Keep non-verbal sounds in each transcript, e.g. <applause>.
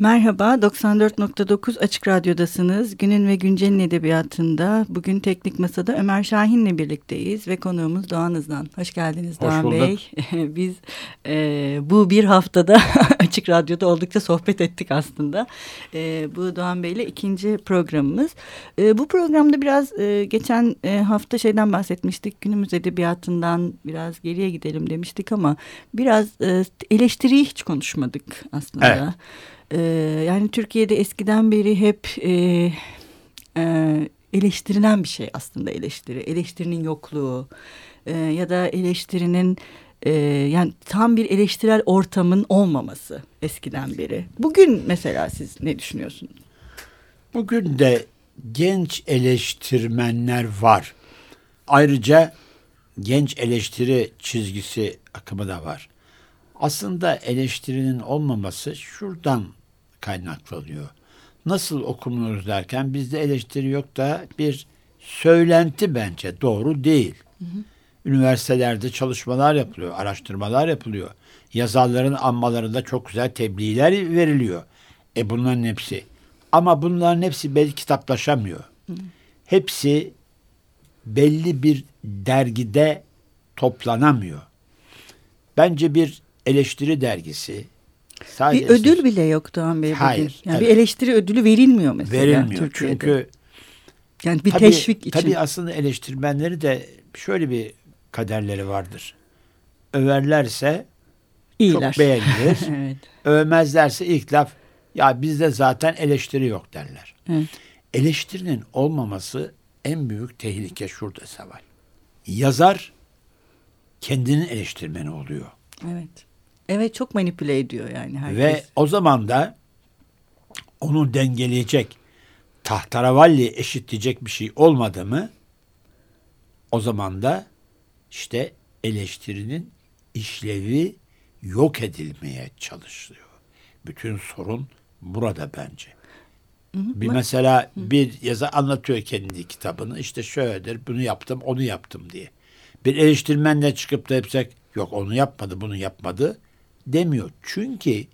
Merhaba, 94.9 Açık Radyo'dasınız. Günün ve Güncel'in edebiyatında bugün Teknik Masa'da Ömer Şahin'le birlikteyiz ve konuğumuz Doğan Hızlan. Hoş geldiniz Hoş Doğan bulduk. Bey. <laughs> Biz e, bu bir haftada <laughs> Açık Radyo'da oldukça sohbet ettik aslında. E, bu Doğan Bey'le ikinci programımız. E, bu programda biraz e, geçen e, hafta şeyden bahsetmiştik. Günümüz edebiyatından biraz geriye gidelim demiştik ama biraz e, eleştiriyi hiç konuşmadık aslında. Evet. E, yani Türkiye'de eskiden beri hep e, e, eleştirilen bir şey aslında eleştiri. Eleştirinin yokluğu e, ya da eleştirinin e, yani tam bir eleştirel ortamın olmaması eskiden beri. Bugün mesela siz ne düşünüyorsunuz? Bugün de genç eleştirmenler var. Ayrıca genç eleştiri çizgisi akımı da var. Aslında eleştirinin olmaması şuradan kaynaklanıyor. Nasıl okunur derken bizde eleştiri yok da bir söylenti bence doğru değil. Hı hı. Üniversitelerde çalışmalar yapılıyor, araştırmalar yapılıyor. Yazarların anmalarında çok güzel tebliğler veriliyor. E bunların hepsi. Ama bunların hepsi belki kitaplaşamıyor. Hı. Hepsi belli bir dergide toplanamıyor. Bence bir eleştiri dergisi, Sadece bir ödül bile yok Doğan Bey bugün. Hayır. Yani evet. bir eleştiri ödülü verilmiyor mesela Verilmiyor Türkiye'de. çünkü yani bir tabii, teşvik için. Tabii aslında eleştirmenleri de şöyle bir kaderleri vardır. Överlerse İyiler. çok beğenilir. <laughs> evet. Övmezlerse ilk laf ya bizde zaten eleştiri yok derler. Evet. Eleştirinin olmaması en büyük tehlike şurada Seval. Yazar kendinin eleştirmeni oluyor. Evet. Evet çok manipüle ediyor yani herkes. Ve o zaman da onu dengeleyecek, tahtaravalli eşitleyecek bir şey olmadı mı o zaman da işte eleştirinin işlevi yok edilmeye çalışılıyor. Bütün sorun burada bence. Bir mesela bir yazı anlatıyor kendi kitabını. işte şöyledir, bunu yaptım, onu yaptım diye. Bir eleştirmenle çıkıp da hepsek yok onu yapmadı, bunu yapmadı demiyor. Çünkü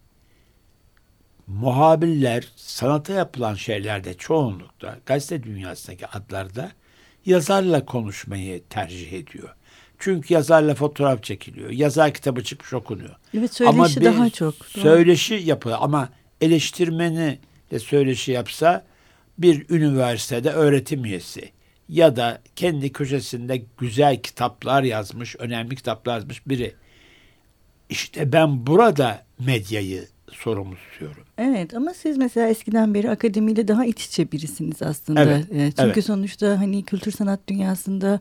muhabirler sanata yapılan şeylerde çoğunlukla gazete dünyasındaki adlarda yazarla konuşmayı tercih ediyor. Çünkü yazarla fotoğraf çekiliyor. Yazar kitabı çıkmış okunuyor. Evet söyleşi ama daha çok. Söyleşi yapıyor ama eleştirmeni de söyleşi yapsa bir üniversitede öğretim üyesi ya da kendi köşesinde güzel kitaplar yazmış, önemli kitaplar yazmış biri işte ben burada medyayı sorumlu tutuyorum. Evet ama siz mesela eskiden beri akademiyle daha iç içe birisiniz aslında. Evet, ee, Çünkü evet. sonuçta hani kültür sanat dünyasında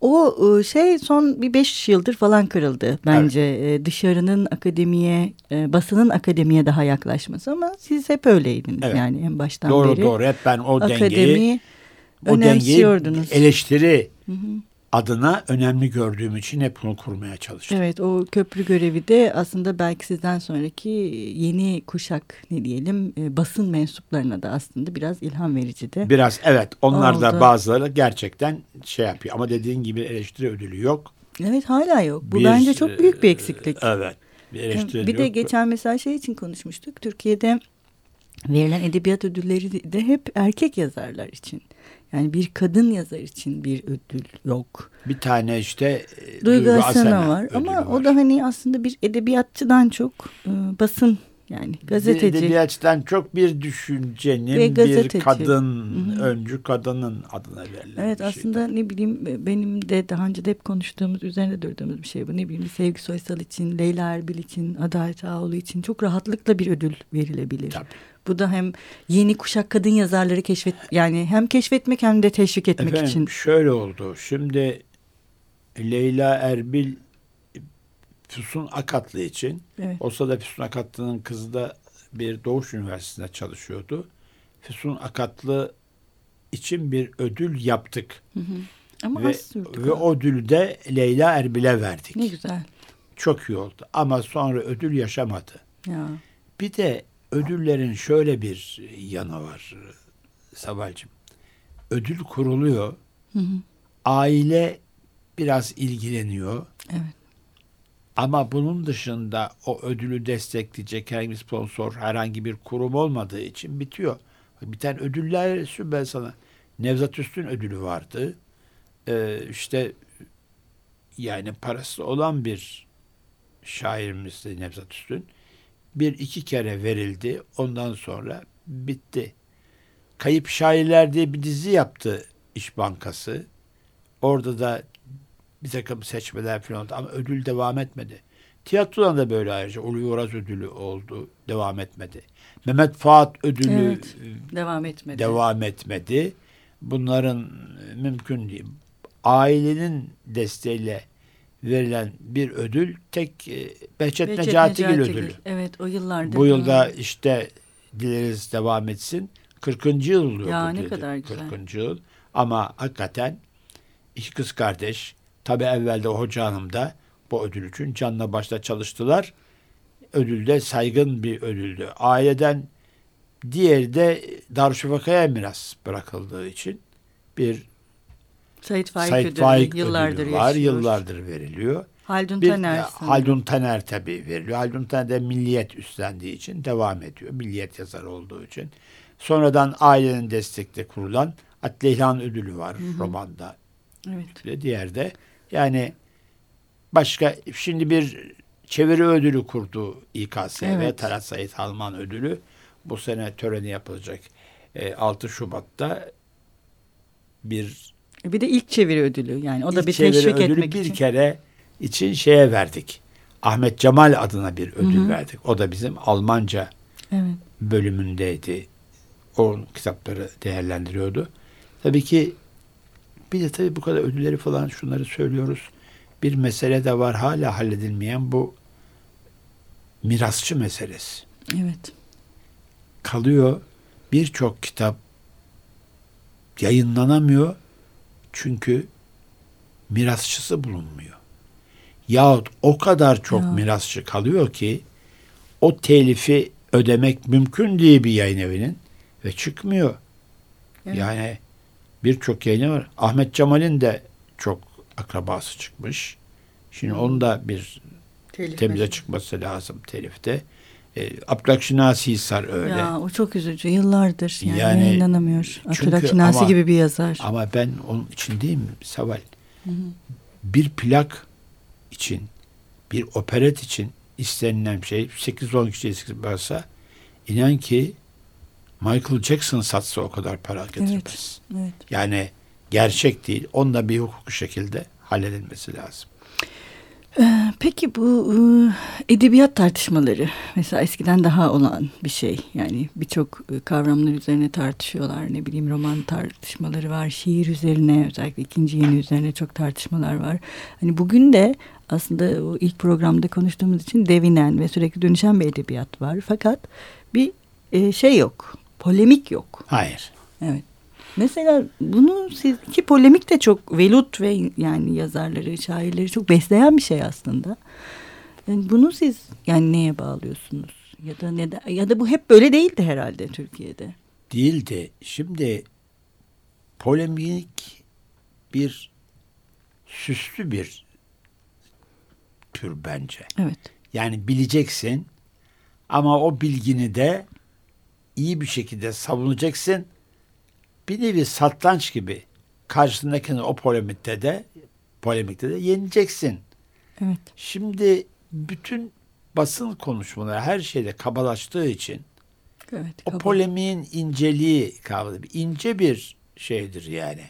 o e, şey son bir beş yıldır falan kırıldı bence. Evet. E, dışarının akademiye, e, basının akademiye daha yaklaşması ama siz hep öyleydiniz evet. yani en baştan doğru, beri. Doğru doğru hep ben o dengeyi, o dengeyi eleştiri hı hı adına önemli gördüğüm için hep bunu kurmaya çalıştım. Evet o köprü görevi de aslında belki sizden sonraki yeni kuşak ne diyelim e, basın mensuplarına da aslında biraz ilham verici de. Biraz evet onlar oldu. da bazıları gerçekten şey yapıyor ama dediğin gibi eleştiri ödülü yok. Evet hala yok. Bu bir, bence çok büyük bir eksiklik. Evet. Bir eleştiri Bir de geçen mesela şey için konuşmuştuk. Türkiye'de verilen edebiyat ödülleri de hep erkek yazarlar için. Yani bir kadın yazar için bir ödül yok. Bir tane işte e, Duygu, Asena var ama var. o da hani aslında bir edebiyatçıdan çok e, basın yani gazeteci. Edebiyatçıdan çok bir düşüncenin Ve bir kadın, Hı-hı. öncü kadının adına verilen Evet bir aslında şey. ne bileyim e, benim de daha önce de hep konuştuğumuz, üzerinde durduğumuz bir şey bu. Ne bileyim Sevgi Soysal için, Leyla Erbil için, Adalet Ağoğlu için çok rahatlıkla bir ödül verilebilir. Tabii. Bu da hem yeni kuşak kadın yazarları keşfet yani hem keşfetmek hem de teşvik etmek Efendim, için. Şöyle oldu. Şimdi Leyla Erbil Füsun Akatlı için. Evet. O sırada Füsun Akatlı'nın kızı da bir Doğuş Üniversitesi'nde çalışıyordu. Füsun Akatlı için bir ödül yaptık. Hı hı. Ama ve, ve o ödülü de Leyla Erbil'e verdik. Ne güzel. Çok iyi oldu. Ama sonra ödül yaşamadı. Ya. Bir de ödüllerin şöyle bir yanı var Sabalcığım. Ödül kuruluyor. Hı hı. Aile biraz ilgileniyor. Evet. Ama bunun dışında o ödülü destekleyecek herhangi bir sponsor, herhangi bir kurum olmadığı için bitiyor. Biten ödüller ben sana. Nevzat Üstün ödülü vardı. Ee, işte yani parası olan bir şairimizdi Nevzat Üstün. Bir iki kere verildi. Ondan sonra bitti. Kayıp Şairler diye bir dizi yaptı İş Bankası. Orada da bir takım seçmeler falan oldu ama ödül devam etmedi. Tiyatrodan da böyle ayrıca Ulu Yoraz ödülü oldu. Devam etmedi. Mehmet Fuat ödülü evet, devam etmedi. Devam etmedi. Bunların mümkün değil. Ailenin desteğiyle verilen bir ödül tek e, Behçet, Behçet Necatigil, Necatigil ödülü. Evet o yıllarda. Bu yılda işte dileriz devam etsin. 40. yıl oluyor. Ya ne dedi. kadar güzel. 40. yıl. Ama hakikaten iki kız kardeş tabi evvelde Hoca Hanım da bu ödül için canla başla çalıştılar. Ödülde saygın bir ödüldü. Aileden diğeri de Darüşşafaka'ya miras bırakıldığı için bir Sait Faik, Sait ödülü, Faik yıllardır ödülü var. Yaşıyor. Yıllardır veriliyor. Haldun bir, Taner. Haldun Taner tabii veriliyor. Haldun Taner de milliyet üstlendiği için devam ediyor. Milliyet yazarı olduğu için. Sonradan ailenin destekle kurulan Atleyhan ödülü var hı hı. romanda. Evet. Ve diğer de yani başka şimdi bir çeviri ödülü kurdu İKS evet. ve Talat Said Halman ödülü. Bu sene töreni yapılacak. E, 6 Şubat'ta bir bir de ilk çeviri ödülü yani o da bir teşvik etmek bir için. kere için şeye verdik. Ahmet Cemal adına bir ödül Hı-hı. verdik. O da bizim Almanca evet. bölümündeydi. O kitapları değerlendiriyordu. Tabii ki bir de tabii bu kadar ödülleri falan şunları söylüyoruz. Bir mesele de var hala halledilmeyen bu mirasçı meselesi. Evet. Kalıyor birçok kitap yayınlanamıyor çünkü mirasçısı bulunmuyor. Yahut o kadar çok ya. mirasçı kalıyor ki o telifi ödemek mümkün değil bir yayın evinin ve çıkmıyor. Evet. Yani birçok yayını var. Ahmet Cemal'in de çok akrabası çıkmış. Şimdi onun da bir Telif temize çıkması lazım telifte. E, Abdülhak Hisar öyle. Ya o çok üzücü. Yıllardır yani, yani yayınlanamıyor. Abdülhak Şinasi gibi bir yazar. Ama ben onun için değil mi Saval? Hı hı. Bir plak için, bir operet için istenilen şey 8-10 kişi varsa inan ki Michael Jackson satsa o kadar para getirmez. Evet, evet. Yani gerçek değil. Onunla bir hukuku şekilde halledilmesi lazım. Ee, peki bu ıı, edebiyat tartışmaları mesela eskiden daha olan bir şey yani birçok ıı, kavramlar üzerine tartışıyorlar ne bileyim roman tartışmaları var şiir üzerine özellikle ikinci yeni üzerine çok tartışmalar var hani bugün de aslında o ilk programda konuştuğumuz için devinen ve sürekli dönüşen bir edebiyat var fakat bir e, şey yok polemik yok. Hayır. Evet. Mesela bunu siz ki polemik de çok velut ve yani yazarları, şairleri çok besleyen bir şey aslında. Yani bunu siz yani neye bağlıyorsunuz? Ya da ne ya da bu hep böyle değildi herhalde Türkiye'de. Değildi. Şimdi polemik bir süslü bir tür bence. Evet. Yani bileceksin ama o bilgini de iyi bir şekilde savunacaksın bir nevi satranç gibi karşısındakini o polemikte de polemikte de yeneceksin. Evet. Şimdi bütün basın konuşmaları her şeyde kabalaştığı için evet, o polemiğin inceliği kavramı ince bir şeydir yani.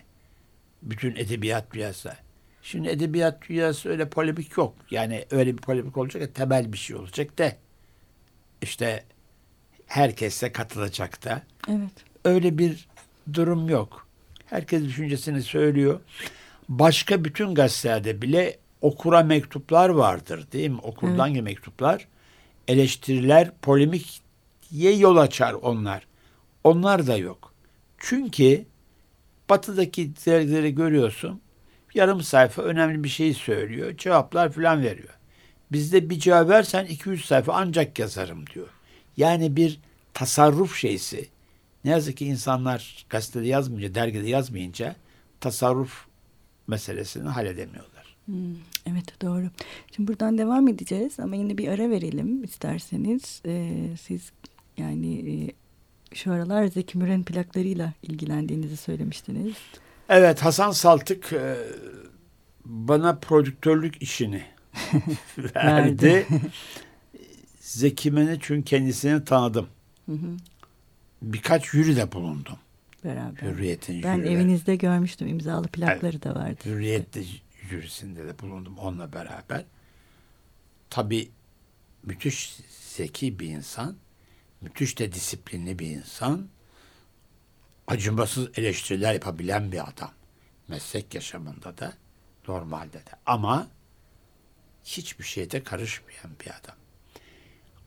Bütün edebiyat dünyası. Şimdi edebiyat dünyası öyle polemik yok. Yani öyle bir polemik olacak da temel bir şey olacak da işte herkes de katılacak da. Evet. Öyle bir durum yok. Herkes düşüncesini söylüyor. Başka bütün gazetelerde bile okura mektuplar vardır değil mi? Okurdan evet. mektuplar. Eleştiriler, polemikye yol açar onlar. Onlar da yok. Çünkü batıdaki dergileri görüyorsun. Yarım sayfa önemli bir şey söylüyor. Cevaplar falan veriyor. Bizde bir cevap versen 200 sayfa ancak yazarım diyor. Yani bir tasarruf şeysi. Ne yazık ki insanlar gazetede yazmayınca, dergide yazmayınca tasarruf meselesini halledemiyorlar. Hmm, evet doğru. Şimdi buradan devam edeceğiz ama yine bir ara verelim isterseniz. Ee, siz yani e, şu aralar Zeki Müren plaklarıyla ilgilendiğinizi söylemiştiniz. Evet Hasan Saltık e, bana prodüktörlük işini <laughs> verdi. Zeki Müren'i çünkü kendisini tanıdım. Hı hı. Birkaç jüri de bulundum. Beraber. Hürriyet'in Ben evinizde görmüştüm. imzalı plakları evet. da vardı. Hürriyet de jürisinde de bulundum onunla beraber. Tabii müthiş zeki bir insan. Müthiş de disiplinli bir insan. Acımasız eleştiriler yapabilen bir adam. Meslek yaşamında da normalde de. Ama hiçbir şeyde karışmayan bir adam.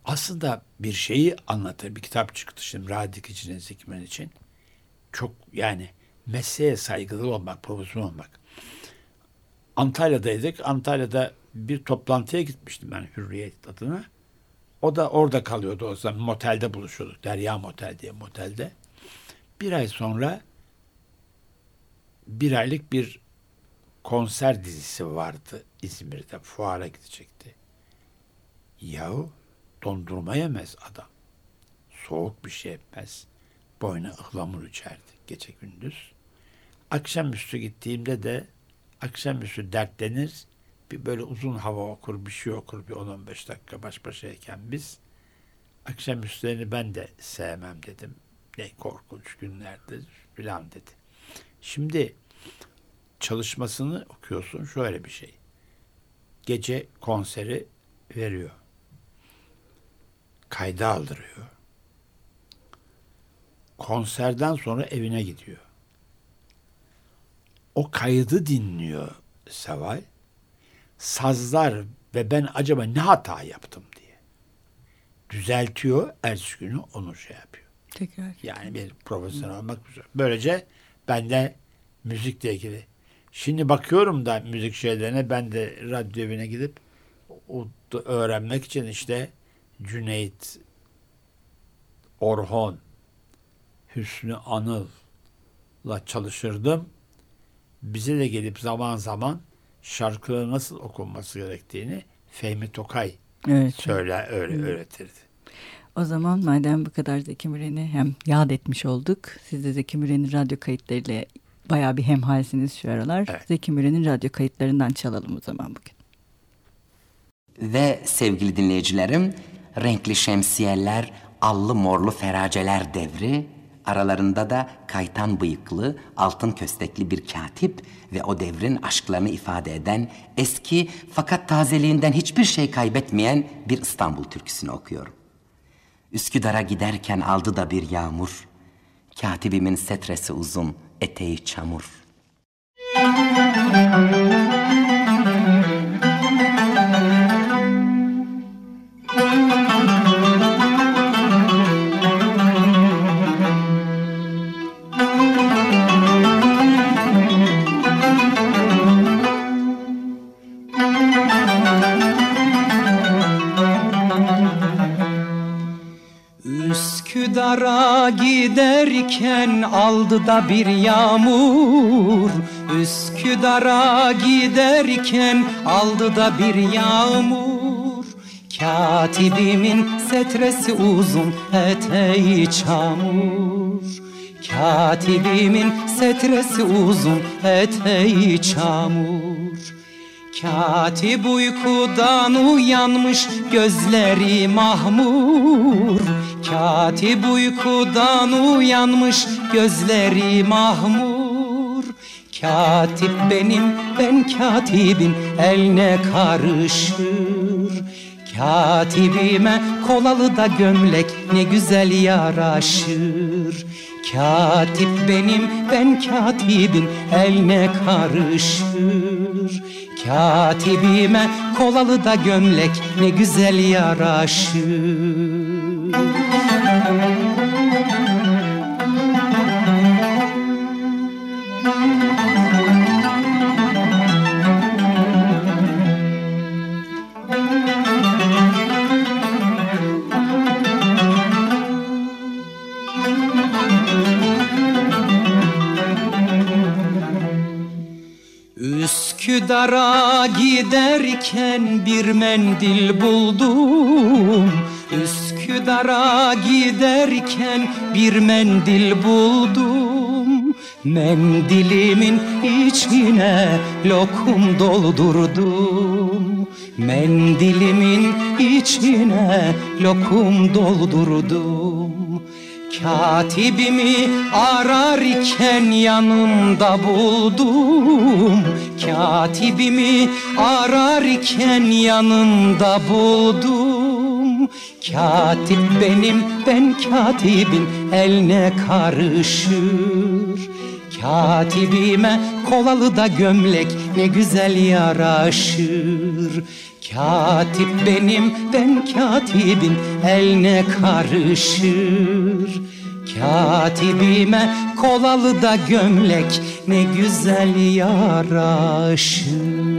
Aslında bir şeyi anlatır. Bir kitap çıktı şimdi Radik için, Zekmen için. Çok yani mesleğe saygılı olmak, profesyonel olmak. Antalya'daydık. Antalya'da bir toplantıya gitmiştim ben Hürriyet adına. O da orada kalıyordu o zaman. Motelde buluşuyorduk. Derya Motel diye motelde. Bir ay sonra bir aylık bir konser dizisi vardı İzmir'de. Fuara gidecekti. Yahu dondurma yemez adam. Soğuk bir şey etmez. Boyuna ıhlamur içerdi gece gündüz. Akşamüstü gittiğimde de akşamüstü dertlenir. Bir böyle uzun hava okur, bir şey okur bir 10-15 dakika baş başayken biz. Akşamüstlerini ben de sevmem dedim. Ne korkunç günlerdir filan dedi. Şimdi çalışmasını okuyorsun şöyle bir şey. Gece konseri veriyor. Kayda aldırıyor. Konserden sonra evine gidiyor. O kaydı dinliyor Seval. Sazlar ve ben acaba ne hata yaptım diye. Düzeltiyor. Ertesi günü onu şey yapıyor. Tekrar. Yani bir profesyonel olmak güzel. Böylece ben de müzikle ilgili. Şimdi bakıyorum da müzik şeylerine ben de radyo evine gidip o öğrenmek için işte Cüneyt, Orhon, Hüsnü Anıl'la çalışırdım. Bize de gelip zaman zaman şarkıları nasıl okunması gerektiğini Fehmi Tokay evet. söyler, öyle evet. öğretirdi. O zaman madem bu kadar Zeki Müren'i hem yad etmiş olduk. Siz de Zeki Müren'in radyo kayıtlarıyla bayağı bir hemhalsiniz şu aralar. Evet. Zeki Müren'in radyo kayıtlarından çalalım o zaman bugün. Ve sevgili dinleyicilerim, renkli şemsiyeler, allı morlu feraceler devri, aralarında da kaytan bıyıklı, altın köstekli bir katip ve o devrin aşklarını ifade eden eski fakat tazeliğinden hiçbir şey kaybetmeyen bir İstanbul türküsünü okuyorum. Üsküdar'a giderken aldı da bir yağmur, katibimin setresi uzun, eteği çamur. Üsküdar'a giderken aldı da bir yağmur. Üsküdar'a giderken aldı da bir yağmur. Katibimin setresi uzun eteği çamur. Katibimin setresi uzun eteği çamur Katip uykudan uyanmış gözleri mahmur. Katip uykudan uyanmış gözleri mahmur. Katip benim ben katibin eline karışır. Katibime kolalı da gömlek ne güzel yaraşır. Katip benim ben katibin eline karışır Katibime kolalı da gömlek ne güzel yaraşır Üsküdar'a giderken bir mendil buldum. Üsküdar'a giderken bir mendil buldum. Mendilimin içine lokum doldurdum. Mendilimin içine lokum doldurdum Katibimi ararken yanımda buldum. Katibimi ararken yanımda buldum. Katip benim ben katibin eline karışır Katibime kolalı da gömlek ne güzel yaraşır. Katip benim ben katibin eline karışır. Katibime kolalı da gömlek ne güzel yaraşır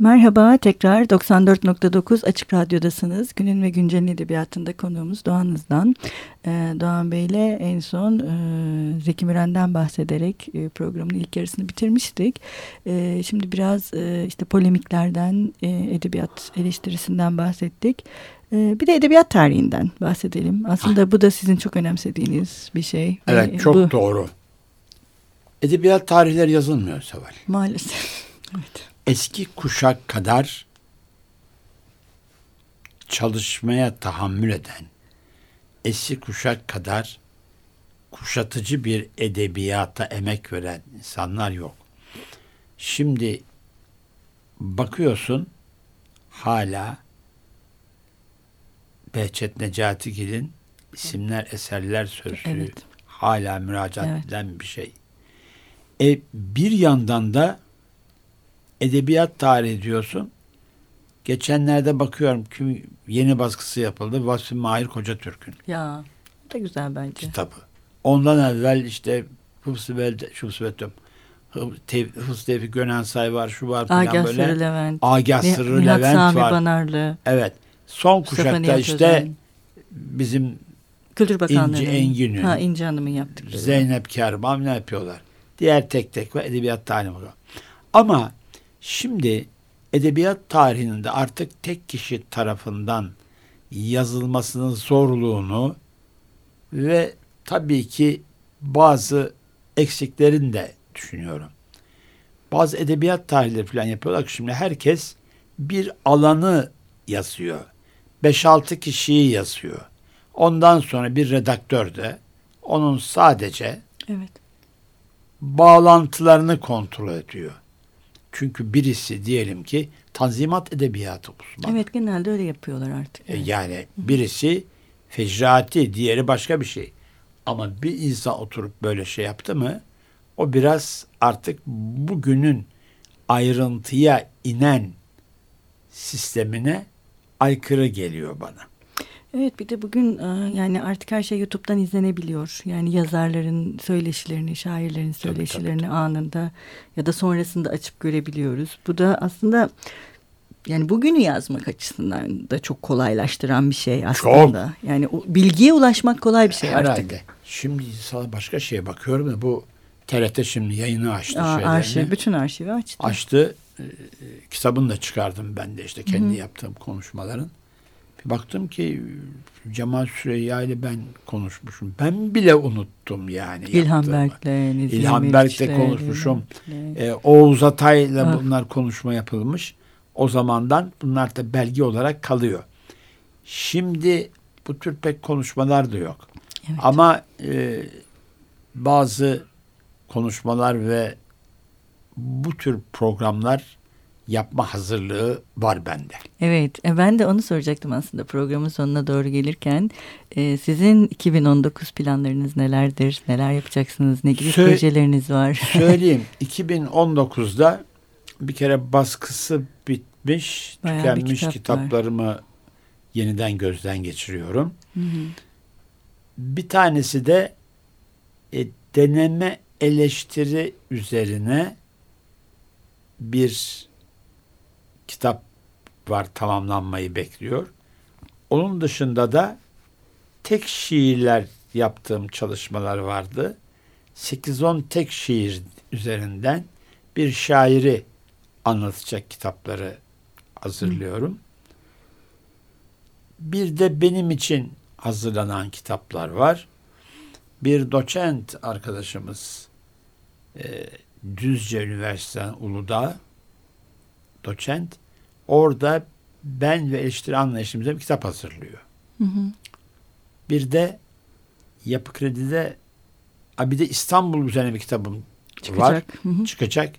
Merhaba tekrar 94.9 Açık Radyo'dasınız. Günün ve Güncel'in edebiyatında konuğumuz Doğan'ızdan. Ee, Doğan Bey ile en son e, Zeki Müren'den bahsederek e, programın ilk yarısını bitirmiştik. E, şimdi biraz e, işte polemiklerden, e, edebiyat eleştirisinden bahsettik. E, bir de edebiyat tarihinden bahsedelim. Aslında bu da sizin çok önemsediğiniz bir şey. Evet Ve çok bu, doğru. Edebiyat tarihleri yazılmıyor Seval. Maalesef. <laughs> evet. Eski kuşak kadar çalışmaya tahammül eden, eski kuşak kadar kuşatıcı bir edebiyata emek veren insanlar yok. Şimdi bakıyorsun hala Behçet Necatigil'in isimler, eserler sözlüğü Evet. hala müracaat Evet. edilen bir şey. E, bir yandan da edebiyat tarihi diyorsun. Geçenlerde bakıyorum kim yeni baskısı yapıldı. Vasfi Mahir Koca Türk'ün Ya bu da güzel bence. kitabı. Ondan evvel işte Hıfzı Hıfzı Vetum, Hıfzı Tevfik Gönensay var, şu var falan Agah böyle. Sırrı Levent. Agah Sırrı Nihat Levent Sami var. Banarlı. Evet. Son kuşakta Nihat işte Özen. bizim Kültür Bakanlığı'nın. İnci Engin'in, Ha İnci Hanım'ın yaptıkları. Zeynep Kerman ne yapıyorlar? Diğer tek tek ve edebiyat tarihi var. Ama şimdi edebiyat tarihinde artık tek kişi tarafından yazılmasının zorluğunu ve tabii ki bazı eksiklerini de düşünüyorum. Bazı edebiyat tarihleri falan yapıyorlar ki şimdi herkes bir alanı yazıyor. 5-6 kişiyi yazıyor. Ondan sonra bir redaktör de onun sadece Evet. bağlantılarını kontrol ediyor. Çünkü birisi diyelim ki tanzimat edebiyatı uzmanı. Evet genelde öyle yapıyorlar artık. E, Evet. Yani birisi fecraati, diğeri başka bir şey. Ama bir insan oturup böyle şey yaptı mı o biraz artık bugünün ayrıntıya inen sistemine aykırı geliyor bana. Evet bir de bugün e, yani artık her şey YouTube'dan izlenebiliyor. Yani yazarların söyleşilerini, şairlerin söyleşilerini anında ya da sonrasında açıp görebiliyoruz. Bu da aslında yani bugünü yazmak açısından da çok kolaylaştıran bir şey aslında. Yani o bilgiye ulaşmak kolay bir şey Herhalde. artık. Şimdi sana başka şeye bakıyorum da bu TRT şimdi yayını açtı Aa, arşiv, bütün arşivi açtı. açtı. E, kitabını da çıkardım ben de işte kendi yaptığım konuşmaların. Bir baktım ki Cemal Süreyya ile ben konuşmuşum. Ben bile unuttum yani. İlhan. Berk'le, İlhan Berk'le konuşmuşum. Levent'le. E, Oğuz Atay'la Ah. bunlar konuşma yapılmış. O zamandan bunlar da belge olarak kalıyor. Şimdi bu tür pek konuşmalar da yok. Evet. Ama e, bazı konuşmalar ve bu tür programlar yapma hazırlığı var bende. Evet, e, ben de onu soracaktım aslında programın sonuna doğru gelirken. E, sizin 2019 planlarınız nelerdir? Neler yapacaksınız? Ne gibi Sö- projeleriniz var? <laughs> Söyleyeyim <laughs> 2019'da bir kere baskısı bitmiş, Bayağı tükenmiş kitap var. kitaplarımı yeniden gözden geçiriyorum. Bir tanesi de e, deneme eleştiri üzerine bir kitap var tamamlanmayı bekliyor. Onun dışında da tek şiirler yaptığım çalışmalar vardı. 8-10 tek şiir üzerinden bir şairi anlatacak kitapları hazırlıyorum. Bir de benim için hazırlanan kitaplar var. Bir doçent arkadaşımız e, Düzce Üniversitesi'nden Uludağ doçent orada ben ve eleştiri anlayışımıza bir kitap hazırlıyor. Hı hı. Bir de Yapı Kredi'de bir de İstanbul üzerine bir kitabım çıkacak. var. Hı hı. Çıkacak.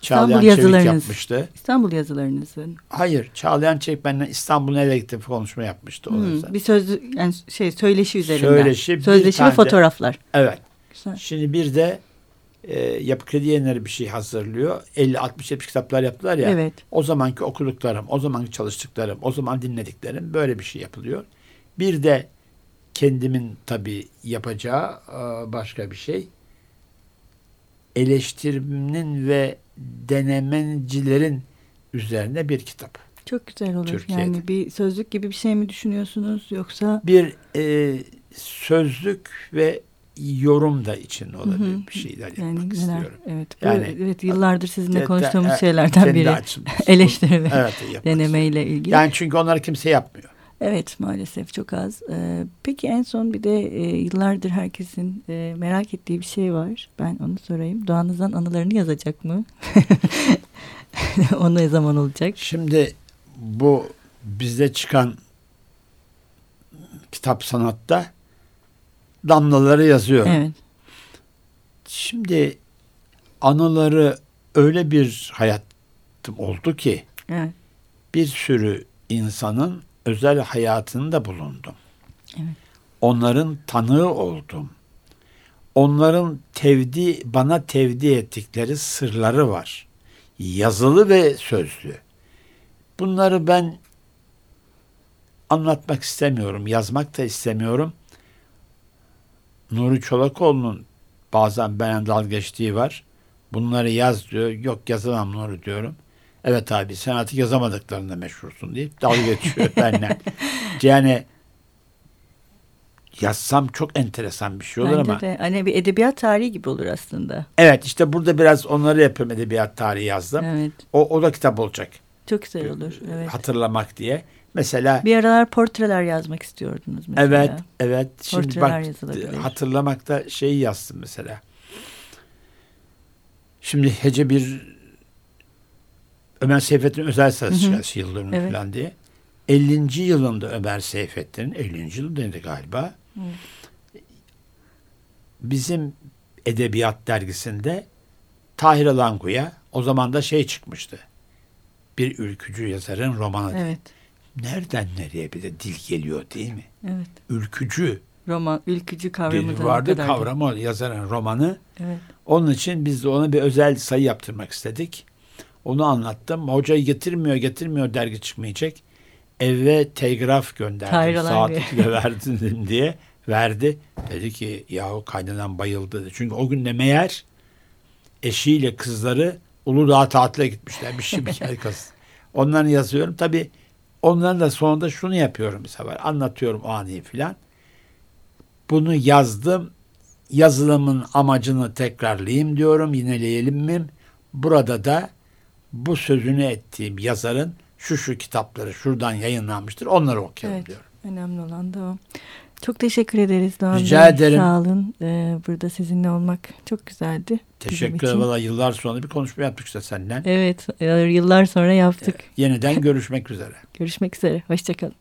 Çağlayan İstanbul Çevik yapmıştı. İstanbul yazılarınızın. Hayır. Çağlayan Çevik benden İstanbul nereye gitti konuşma yapmıştı. Hmm, bir söz yani şey söyleşi üzerinden. Söyleşi. Sözleşi ve fotoğraflar. Evet. Güzel. Şimdi bir de e, Yapı Kredi Yayınları bir şey hazırlıyor. 50-60-70 kitaplar yaptılar ya. Evet. O zamanki okuduklarım, o zamanki çalıştıklarım, o zaman dinlediklerim böyle bir şey yapılıyor. Bir de kendimin tabii yapacağı e, başka bir şey. Eleştirmenin ve denemencilerin üzerine bir kitap. Çok güzel olur. Türkiye'de. Yani bir sözlük gibi bir şey mi düşünüyorsunuz yoksa? Bir e, sözlük ve yorum da için olabilir Hı-hı. bir şeyler yapmak yani, istiyorum. Evet, yani, evet yıllardır sizinle konuştuğumuz de, şeylerden biri <laughs> eleştiri ve evet, denemeyle ilgili. Yani çünkü onları kimse yapmıyor. Evet maalesef çok az. Ee, peki en son bir de e, yıllardır herkesin e, merak ettiği bir şey var. Ben onu sorayım. Doğanızdan anılarını yazacak mı? <laughs> o ne zaman olacak? Şimdi bu bizde çıkan kitap sanatta damlaları yazıyor. Evet. Şimdi anıları öyle bir hayatım oldu ki evet. bir sürü insanın özel hayatında bulundum. Evet. Onların tanığı oldum. Onların tevdi bana tevdi ettikleri sırları var. Yazılı ve sözlü. Bunları ben anlatmak istemiyorum, yazmak da istemiyorum. Nuri Çolakoğlu'nun bazen benden dalga geçtiği var. Bunları yaz diyor. Yok yazamam Nuri diyorum. Evet abi sen artık yazamadıklarında meşhursun deyip dalga geçiyor <laughs> benimle. Yani yazsam çok enteresan bir şey olur Bence ama. De. Hani bir edebiyat tarihi gibi olur aslında. Evet işte burada biraz onları yapıyorum edebiyat tarihi yazdım. Evet. O, o da kitap olacak. Çok güzel olur. Evet. Hatırlamak diye. Mesela bir aralar portreler yazmak istiyordunuz mesela. Evet, evet. Şimdi portreler bak hatırlamakta şeyi yazdım mesela. Şimdi hece bir Ömer Seyfettin özel sanatçısı yıllarını evet. falan diye. 50. yılında Ömer Seyfettin'in 50. yılındaydı galiba. Hı. Bizim edebiyat dergisinde Tahir Alangu'ya o zaman da şey çıkmıştı. Bir ülkücü yazarın romanı. Evet. Nereden nereye bir de dil geliyor değil mi? Evet. Ülkücü. Roman, ülkücü kavramı da vardı kavramı yazarın romanı. Evet. Onun için biz de ona bir özel sayı yaptırmak istedik. Onu anlattım. Hocayı getirmiyor, getirmiyor dergi çıkmayacak. Eve telgraf gönderdim. Saatlikle verdin <laughs> diye. Verdi. Dedi ki yahu kaynanan bayıldı. Dedi. Çünkü o gün de meğer eşiyle kızları Uludağ tatile gitmişler. Bir şey bir şey kız. <laughs> Onları yazıyorum. Tabii onların da sonunda şunu yapıyorum bir sefer. Anlatıyorum o anıyı filan. Bunu yazdım. Yazılımın amacını tekrarlayayım diyorum. Yineleyelim mi? Burada da bu sözünü ettiğim yazarın şu şu kitapları şuradan yayınlanmıştır. Onları okuyalım evet, diyorum. Önemli olan da o. Çok teşekkür ederiz Doğan Rica Bey. ederim. Sağ olun. Ee, burada sizinle olmak çok güzeldi. Teşekkür ederim. Valla yıllar sonra bir konuşma yaptık işte senden. Evet. Yıllar sonra yaptık. Ee, yeniden görüşmek üzere. görüşmek üzere. Hoşçakalın.